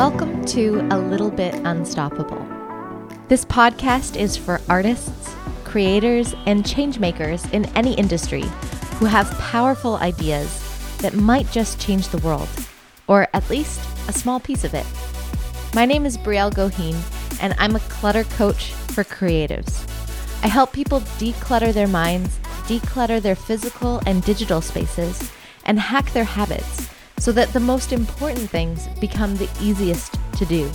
Welcome to A Little Bit Unstoppable. This podcast is for artists, creators, and changemakers in any industry who have powerful ideas that might just change the world, or at least a small piece of it. My name is Brielle Goheen, and I'm a clutter coach for creatives. I help people declutter their minds, declutter their physical and digital spaces, and hack their habits so that the most important things become the easiest to do.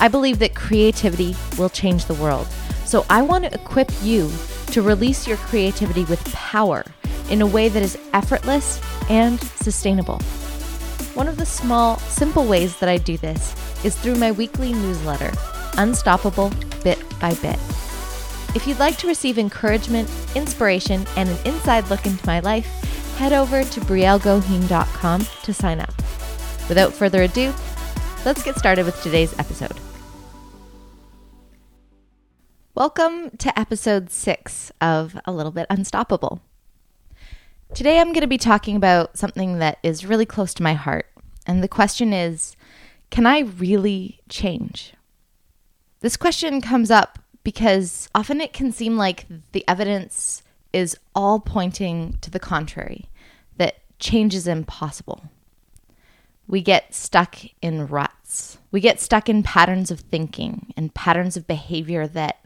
I believe that creativity will change the world, so I want to equip you to release your creativity with power in a way that is effortless and sustainable. One of the small, simple ways that I do this is through my weekly newsletter, Unstoppable Bit by Bit. If you'd like to receive encouragement, inspiration, and an inside look into my life, head over to briellegoheen.com to sign up. Without further ado, let's get started with today's episode. Welcome to episode six of A Little Bit Unstoppable. Today I'm going to be talking about something that is really close to my heart. And the question is Can I really change? This question comes up because often it can seem like the evidence is all pointing to the contrary, change is impossible. We get stuck in ruts. We get stuck in patterns of thinking and patterns of behavior that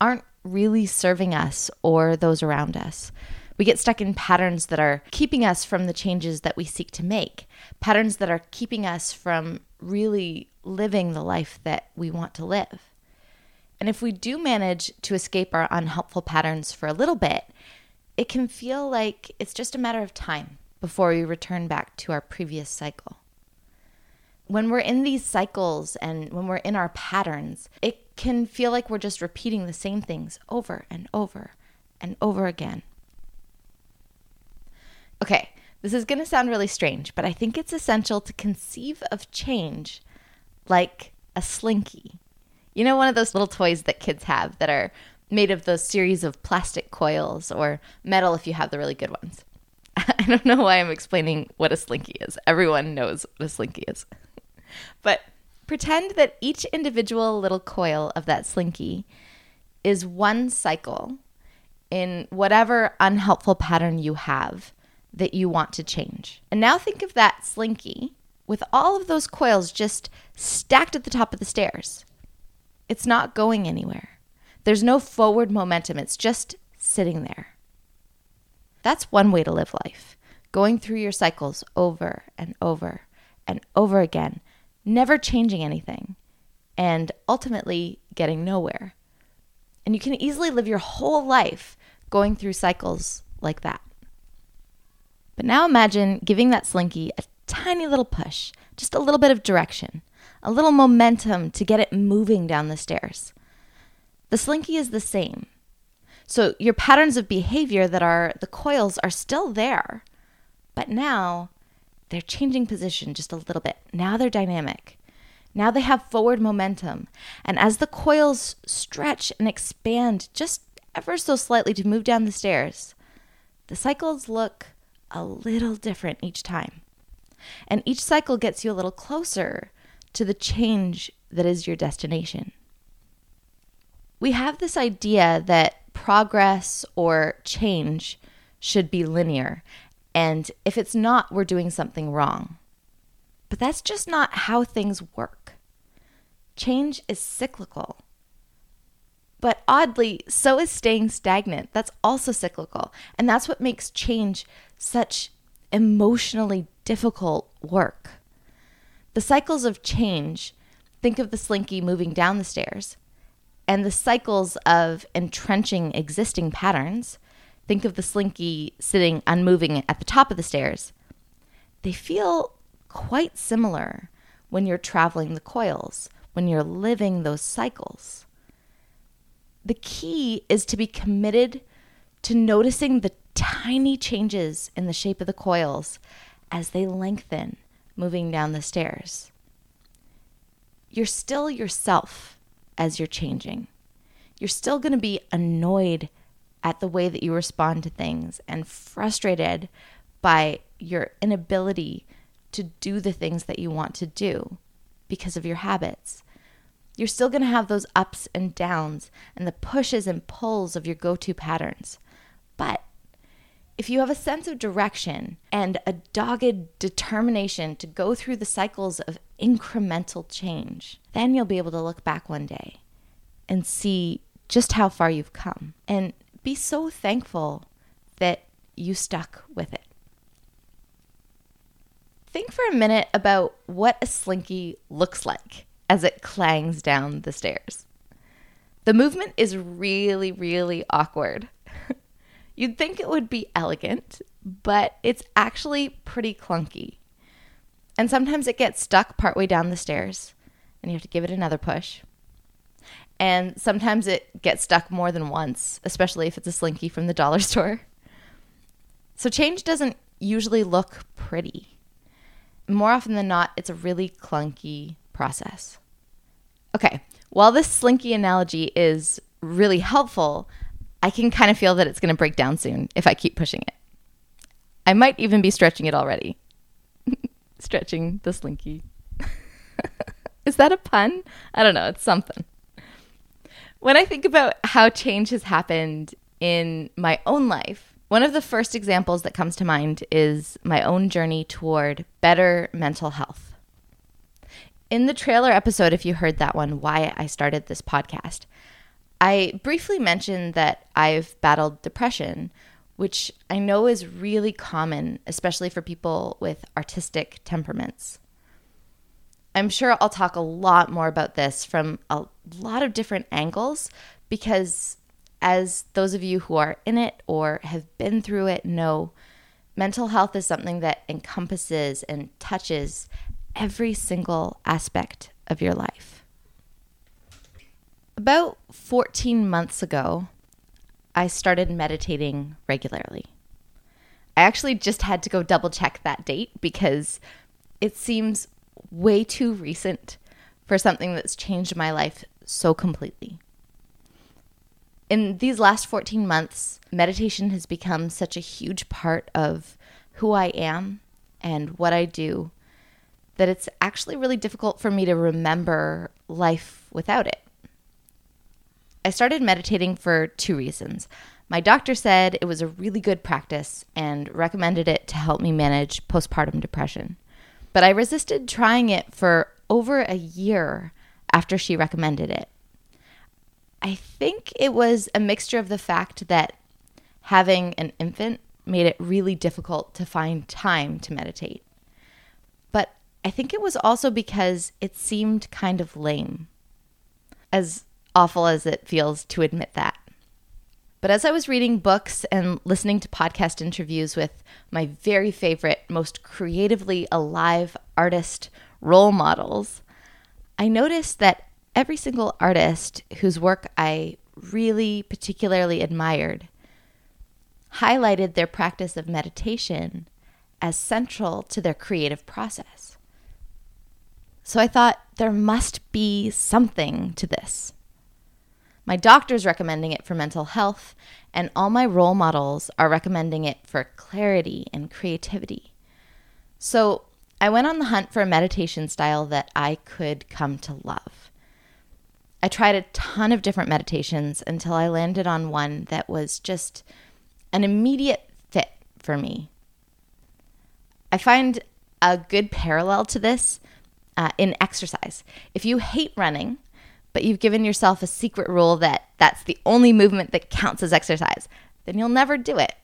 aren't really serving us or those around us. We get stuck in patterns that are keeping us from the changes that we seek to make, patterns that are keeping us from really living the life that we want to live. And if we do manage to escape our unhelpful patterns for a little bit, it can feel like it's just a matter of time before we return back to our previous cycle. When we're in these cycles and when we're in our patterns, it can feel like we're just repeating the same things over and over and over again. Okay, this is going to sound really strange, but I think it's essential to conceive of change like a slinky. You know, one of those little toys that kids have that are made of those series of plastic coils or metal if you have the really good ones. I don't know why I'm explaining what a slinky is. Everyone knows what a slinky is. but pretend that each individual little coil of that slinky is one cycle in whatever unhelpful pattern you have that you want to change. And now think of that slinky with all of those coils just stacked at the top of the stairs. It's not going anywhere. There's no forward momentum, it's just sitting there. That's one way to live life, going through your cycles over and over and over again, never changing anything, and ultimately getting nowhere. And you can easily live your whole life going through cycles like that. But now imagine giving that slinky a tiny little push, just a little bit of direction, a little momentum to get it moving down the stairs. The slinky is the same. So your patterns of behavior that are the coils are still there, but now they're changing position just a little bit. Now they're dynamic. Now they have forward momentum. And as the coils stretch and expand just ever so slightly to move down the stairs, the cycles look a little different each time. And each cycle gets you a little closer to the change that is your destination we have this idea that progress or change should be linear. And if it's not, we're doing something wrong. But that's just not how things work. Change is cyclical. But oddly, so is staying stagnant. That's also cyclical. And that's what makes change such emotionally difficult work. The cycles of change think of the slinky moving down the stairs and the cycles of entrenching existing patterns, think of the slinky sitting unmoving at the top of the stairs, they feel quite similar when you're traveling the coils, when you're living those cycles. The key is to be committed to noticing the tiny changes in the shape of the coils as they lengthen moving down the stairs. You're still yourself as you're changing. You're still going to be annoyed at the way that you respond to things and frustrated by your inability to do the things that you want to do. because of your habits. You're still going to have those ups and downs and the pushes and pulls of your go to patterns. If you have a sense of direction and a dogged determination to go through the cycles of incremental change, then you'll be able to look back one day and see just how far you've come and be so thankful that you stuck with it. Think for a minute about what a slinky looks like as it clangs down the stairs. The movement is really, really awkward. You'd think it would be elegant, but it's actually pretty clunky. And sometimes it gets stuck partway down the stairs, and you have to give it another push. And sometimes it gets stuck more than once, especially if it's a slinky from the dollar store. So change doesn't usually look pretty. More often than not, it's a really clunky process. Okay, while this slinky analogy is really helpful, I can kind of feel that it's going to break down soon if I keep pushing it. I might even be stretching it already. Stretching the slinky. is that a pun? I don't know. It's something. When I think about how change has happened in my own life, one of the first examples that comes to mind is my own journey toward better mental health. In the trailer episode, if you heard that one, why I started this podcast, I briefly mentioned that I've battled depression, which I know is really common, especially for people with artistic temperaments. I'm sure I'll talk a lot more about this from a lot of different angles because, as those of you who are in it or have been through it know, mental health is something that encompasses and touches every single aspect of your life. About 14 months ago, I started meditating regularly. I actually just had to go double check that date because it seems way too recent for something that's changed my life so completely. In these last 14 months, meditation has become such a huge part of who I am and what I do that it's actually really difficult for me to remember life without it. I started meditating for two reasons. My doctor said it was a really good practice and recommended it to help me manage postpartum depression. But I resisted trying it for over a year after she recommended it. I think it was a mixture of the fact that having an infant made it really difficult to find time to meditate. But I think it was also because it seemed kind of lame, as awful as it feels to admit that. But as I was reading books and listening to podcast interviews with my very favorite, most creatively alive artist role models, I noticed that every single artist whose work I really particularly admired highlighted their practice of meditation as central to their creative process. So I thought there must be something to this. My doctor's recommending it for mental health, and all my role models are recommending it for clarity and creativity. So I went on the hunt for a meditation style that I could come to love. I tried a ton of different meditations until I landed on one that was just an immediate fit for me. I find a good parallel to this uh, in exercise. If you hate running, but you've given yourself a secret rule that that's the only movement that counts as exercise, then you'll never do it.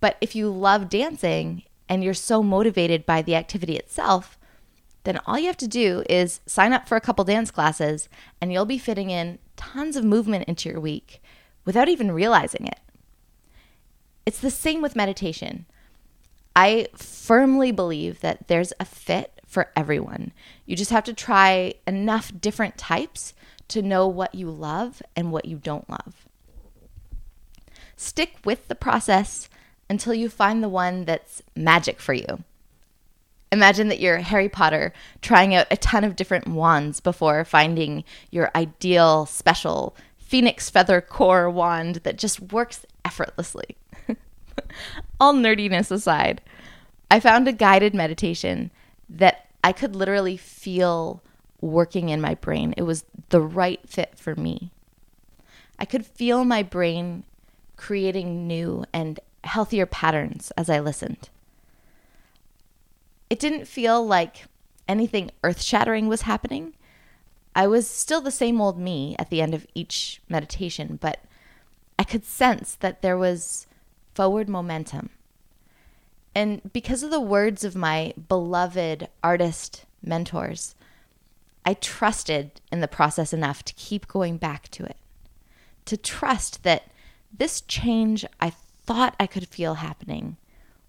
But if you love dancing and you're so motivated by the activity itself, then all you have to do is sign up for a couple dance classes and you'll be fitting in tons of movement into your week without even realizing it. It's the same with meditation. I firmly believe that there's a fit for everyone. You just have to try enough different types to know what you love and what you don't love. Stick with the process until you find the one that's magic for you. Imagine that you're Harry Potter trying out a ton of different wands before finding your ideal, special phoenix feather core wand that just works effortlessly. All nerdiness aside, I found a guided meditation that I could literally feel working in my brain. It was the right fit for me. I could feel my brain creating new and healthier patterns as I listened. It didn't feel like anything earth shattering was happening. I was still the same old me at the end of each meditation, but I could sense that there was forward momentum. And because of the words of my beloved artist mentors, I trusted in the process enough to keep going back to it, to trust that this change I thought I could feel happening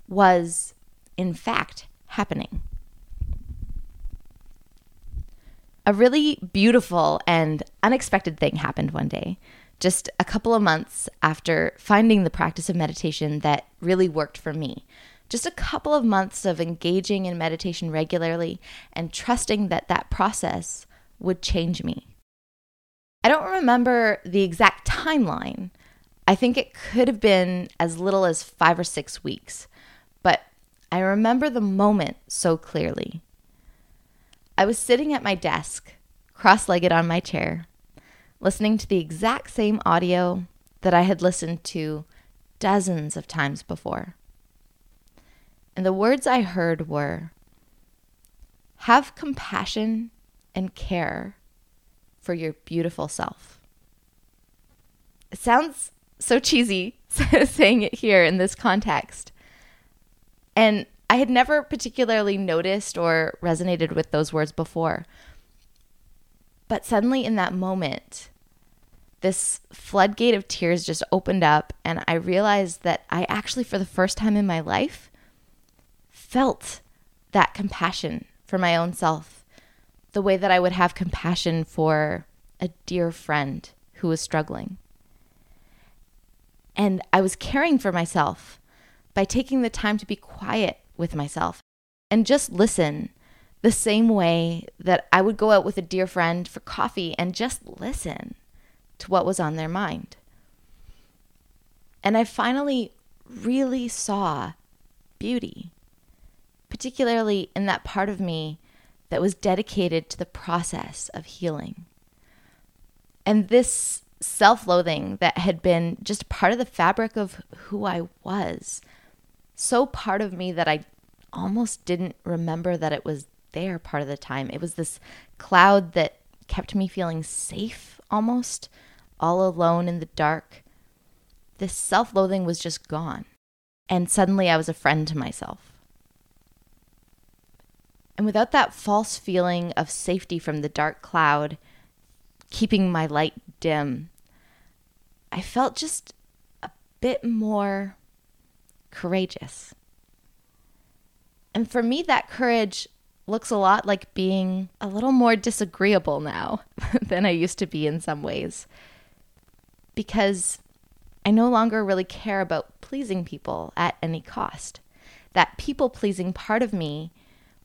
was, in fact, happening. A really beautiful and unexpected thing happened one day, just a couple of months after finding the practice of meditation that really worked for me. Just a couple of months of engaging in meditation regularly and trusting that that process would change me. I don't remember the exact timeline. I think it could have been as little as five or six weeks, but I remember the moment so clearly. I was sitting at my desk, cross legged on my chair, listening to the exact same audio that I had listened to dozens of times before. And the words I heard were have compassion and care for your beautiful self. It sounds so cheesy saying it here in this context. And I had never particularly noticed or resonated with those words before. But suddenly, in that moment, this floodgate of tears just opened up, and I realized that I actually, for the first time in my life, felt that compassion for my own self, the way that I would have compassion for a dear friend who was struggling. And I was caring for myself by taking the time to be quiet with myself and just listen the same way that I would go out with a dear friend for coffee and just listen to what was on their mind. And I finally really saw beauty particularly in that part of me that was dedicated to the process of healing. And this self loathing that had been just part of the fabric of who I was, so part of me that I almost didn't remember that it was there part of the time. It was this cloud that kept me feeling safe almost, all alone in the dark. This self loathing was just gone. And suddenly I was a friend to myself. And without that false feeling of safety from the dark cloud keeping my light dim, I felt just a bit more courageous. And for me, that courage looks a lot like being a little more disagreeable now than I used to be in some ways. Because I no longer really care about pleasing people at any cost. That people pleasing part of me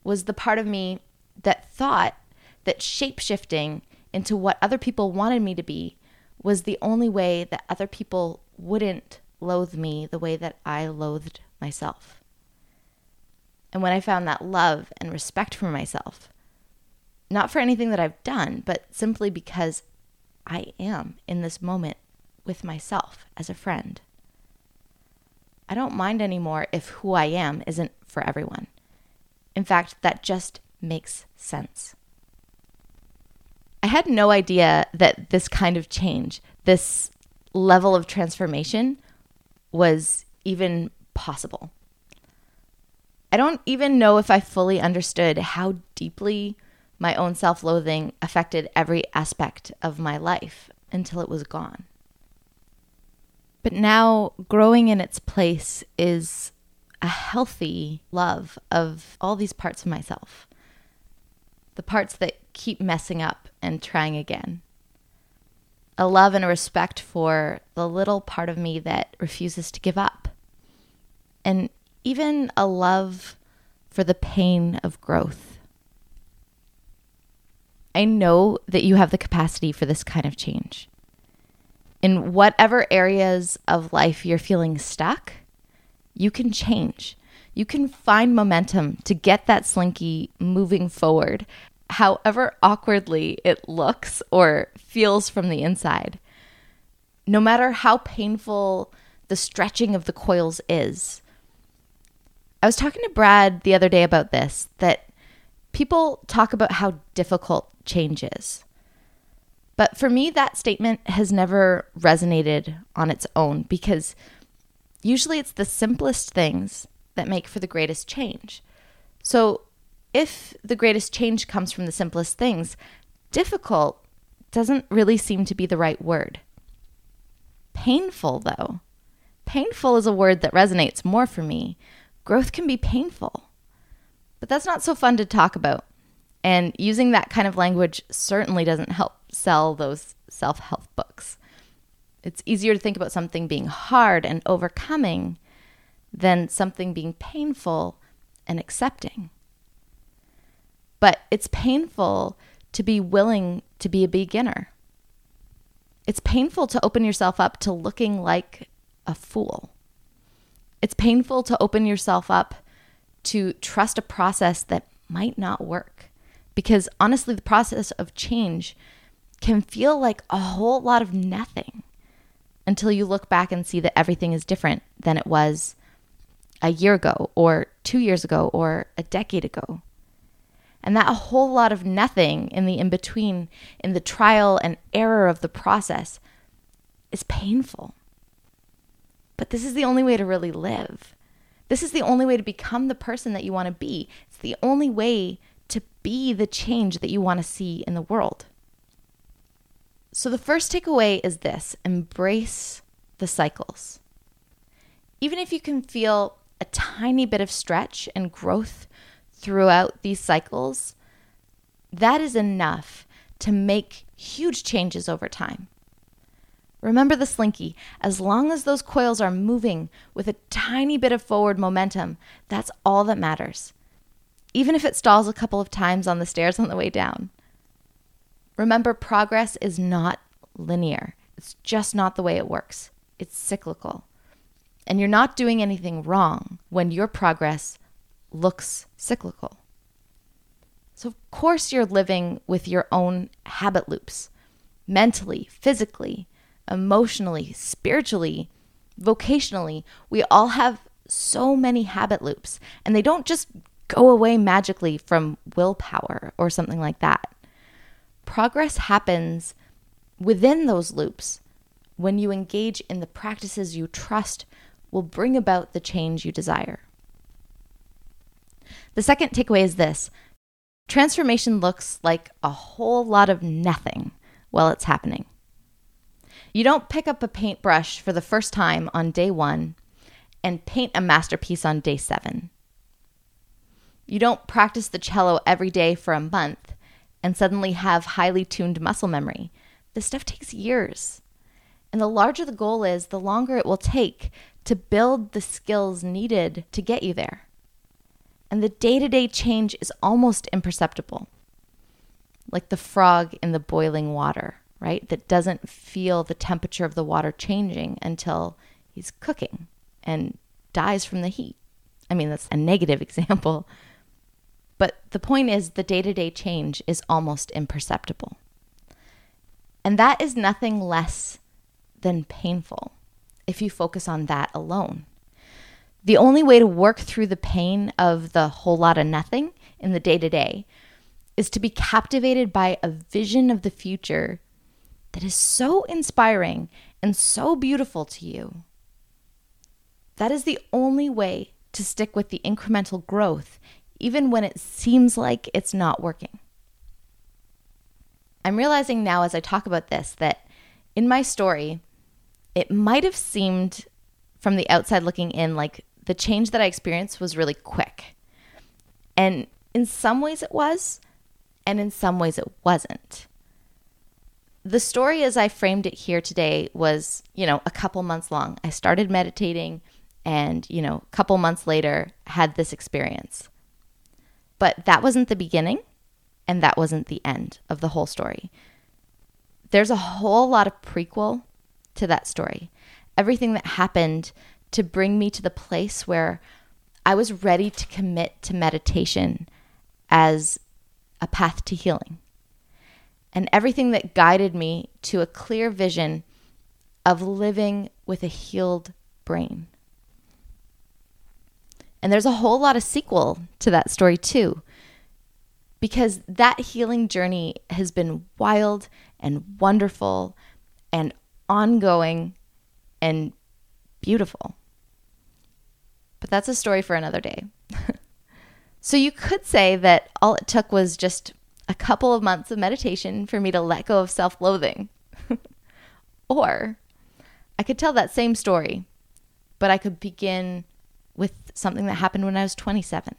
was the part of me that thought that shapeshifting into what other people wanted me to be was the only way that other people wouldn't loathe me the way that I loathed myself. And when I found that love and respect for myself, not for anything that I've done, but simply because I am in this moment with myself as a friend. I don't mind anymore if who I am isn't for everyone. In fact, that just makes sense. I had no idea that this kind of change, this level of transformation, was even possible. I don't even know if I fully understood how deeply my own self loathing affected every aspect of my life until it was gone. But now, growing in its place is a healthy love of all these parts of myself. The parts that keep messing up and trying again. A love and a respect for the little part of me that refuses to give up. And even a love for the pain of growth. I know that you have the capacity for this kind of change. In whatever areas of life you're feeling stuck, you can change. you can find momentum to get that slinky moving forward, however awkwardly it looks or feels from the inside. No matter how painful the stretching of the coils is. I was talking to Brad the other day about this that people talk about how difficult change is. But for me, that statement has never resonated on its own because usually it's the simplest things that make for the greatest change. So, if the greatest change comes from the simplest things, difficult doesn't really seem to be the right word. Painful, though. Painful is a word that resonates more for me. Growth can be painful, but that's not so fun to talk about. And using that kind of language certainly doesn't help sell those self help books. It's easier to think about something being hard and overcoming than something being painful and accepting. But it's painful to be willing to be a beginner. It's painful to open yourself up to looking like a fool. It's painful to open yourself up to trust a process that might not work. Because honestly, the process of change can feel like a whole lot of nothing until you look back and see that everything is different than it was a year ago or two years ago or a decade ago. And that a whole lot of nothing in the in between, in the trial and error of the process, is painful. But this is the only way to really live. This is the only way to become the person that you want to be. It's the only way to be the change that you want to see in the world. So, the first takeaway is this embrace the cycles. Even if you can feel a tiny bit of stretch and growth throughout these cycles, that is enough to make huge changes over time. Remember the slinky. As long as those coils are moving with a tiny bit of forward momentum, that's all that matters. Even if it stalls a couple of times on the stairs on the way down. Remember, progress is not linear, it's just not the way it works. It's cyclical. And you're not doing anything wrong when your progress looks cyclical. So, of course, you're living with your own habit loops mentally, physically, emotionally, spiritually, vocationally. We all have so many habit loops, and they don't just go away magically from willpower or something like that. Progress happens within those loops when you engage in the practices you trust will bring about the change you desire. The second takeaway is this transformation looks like a whole lot of nothing while it's happening. You don't pick up a paintbrush for the first time on day one and paint a masterpiece on day seven. You don't practice the cello every day for a month and suddenly have highly tuned muscle memory. This stuff takes years. And the larger the goal is, the longer it will take to build the skills needed to get you there. And the day to day change is almost imperceptible, like the frog in the boiling water right? That doesn't feel the temperature of the water changing until he's cooking and dies from the heat. I mean, that's a negative example. But the point is, the day to day change is almost imperceptible. And that is nothing less than painful if you focus on that alone. The only way to work through the pain of the whole lot of nothing in the day to day is to be captivated by a vision of the future that is so inspiring and so beautiful to you. That is the only way to stick with the incremental growth, even when it seems like it's not working. I'm realizing now as I talk about this that in my story, it might have seemed from the outside looking in like the change that I experienced was really quick. And in some ways it was, and in some ways it wasn't the story as I framed it here today was, you know, a couple months long. I started meditating and, you know, a couple months later had this experience. But that wasn't the beginning and that wasn't the end of the whole story. There's a whole lot of prequel to that story. Everything that happened to bring me to the place where I was ready to commit to meditation as a path to healing. And everything that guided me to a clear vision of living with a healed brain. And there's a whole lot of sequel to that story, too, because that healing journey has been wild and wonderful and ongoing and beautiful. But that's a story for another day. so you could say that all it took was just a couple of months of meditation for me to let go of self loathing. or I could tell that same story, but I could begin something that happened when I was 27.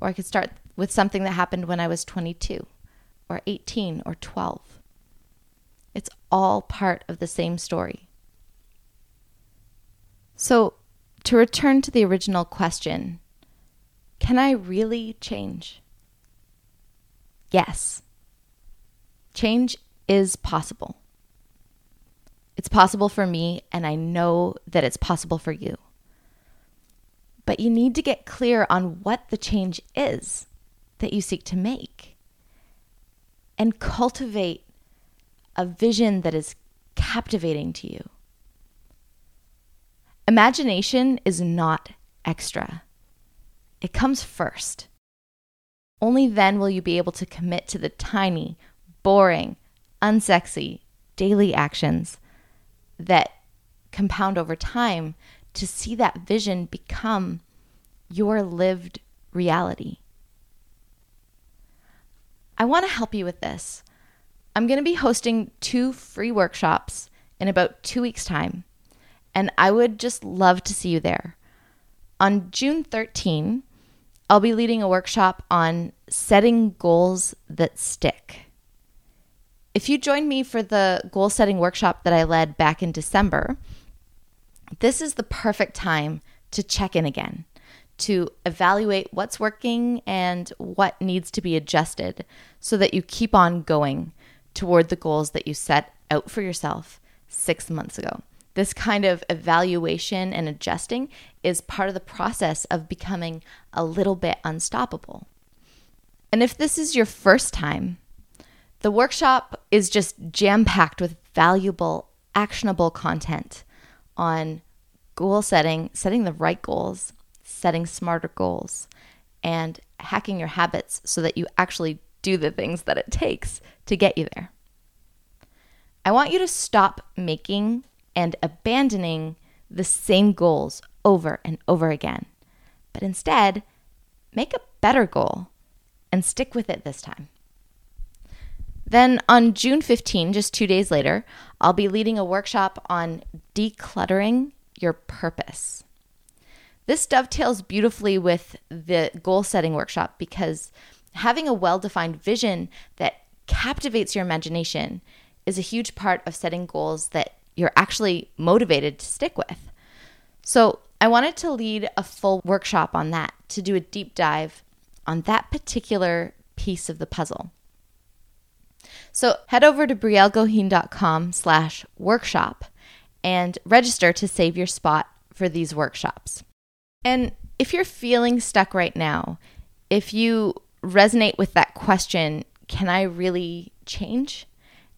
Or I could start with something that happened when I was 22 or 18 or 12. It's all part of the same story. So, to return to the original question, can I really change? Yes. Change is possible. It's possible for me, and I know that it's possible for you. But you need to get clear on what the change is that you seek to make and cultivate a vision that is captivating to you. Imagination is not extra, it comes first. Only then will you be able to commit to the tiny, boring, unsexy daily actions that compound over time to see that vision become your lived reality. I want to help you with this. I'm going to be hosting two free workshops in about two weeks' time and I would just love to see you there. On June 13, I'll be leading a workshop on setting goals that stick. If you join me for the goal setting workshop that I led back in December, this is the perfect time to check in again, to evaluate what's working and what needs to be adjusted so that you keep on going toward the goals that you set out for yourself six months ago this kind of evaluation and adjusting is part of the process of becoming a little bit unstoppable. And if this is your first time, the workshop is just jam packed with valuable, actionable content on goal setting, setting the right goals, setting smarter goals, and hacking your habits so that you actually do the things that it takes to get you there. I want you to stop making and abandoning the same goals over and over again, but instead, make a better goal and stick with it this time. Then on June 15, just two days later, I'll be leading a workshop on decluttering your purpose. This dovetails beautifully with the goal setting workshop because having a well defined vision that captivates your imagination is a huge part of setting goals that you're actually motivated to stick with. So, I wanted to lead a full workshop on that to do a deep dive on that particular piece of the puzzle. So head over to briellegoheen.com slash workshop and register to save your spot for these workshops. And if you're feeling stuck right now, if you resonate with that question, can I really change?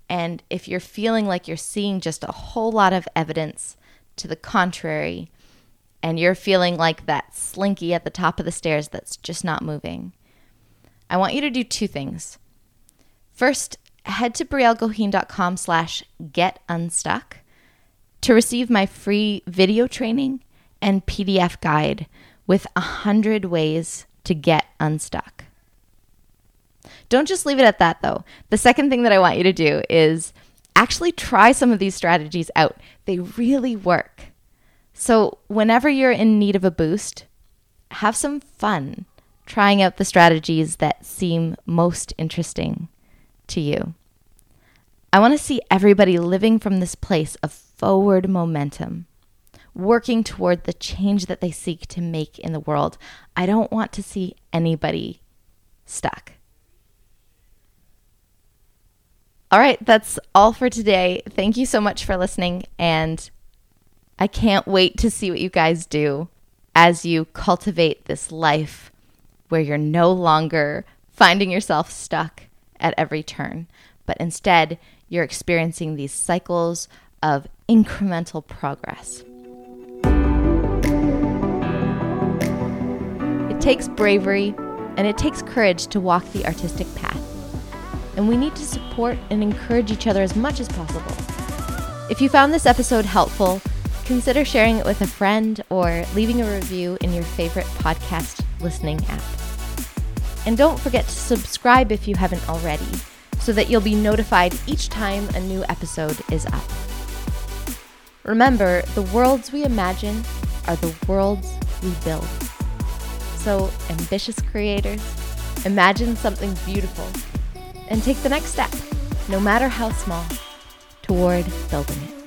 And if you're feeling like you're seeing just a whole lot of evidence to the contrary, and you're feeling like that slinky at the top of the stairs that's just not moving, I want you to do two things. First, head to briellegoheen.com slash get unstuck to receive my free video training and PDF guide with a hundred ways to get unstuck. Don't just leave it at that, though. The second thing that I want you to do is actually try some of these strategies out. They really work. So, whenever you're in need of a boost, have some fun trying out the strategies that seem most interesting to you. I want to see everybody living from this place of forward momentum, working toward the change that they seek to make in the world. I don't want to see anybody stuck. All right, that's all for today. Thank you so much for listening, and I can't wait to see what you guys do as you cultivate this life where you're no longer finding yourself stuck at every turn, but instead you're experiencing these cycles of incremental progress. It takes bravery and it takes courage to walk the artistic path. And we need to support and encourage each other as much as possible. If you found this episode helpful, consider sharing it with a friend or leaving a review in your favorite podcast listening app. And don't forget to subscribe if you haven't already, so that you'll be notified each time a new episode is up. Remember, the worlds we imagine are the worlds we build. So, ambitious creators, imagine something beautiful and take the next step, no matter how small, toward building it.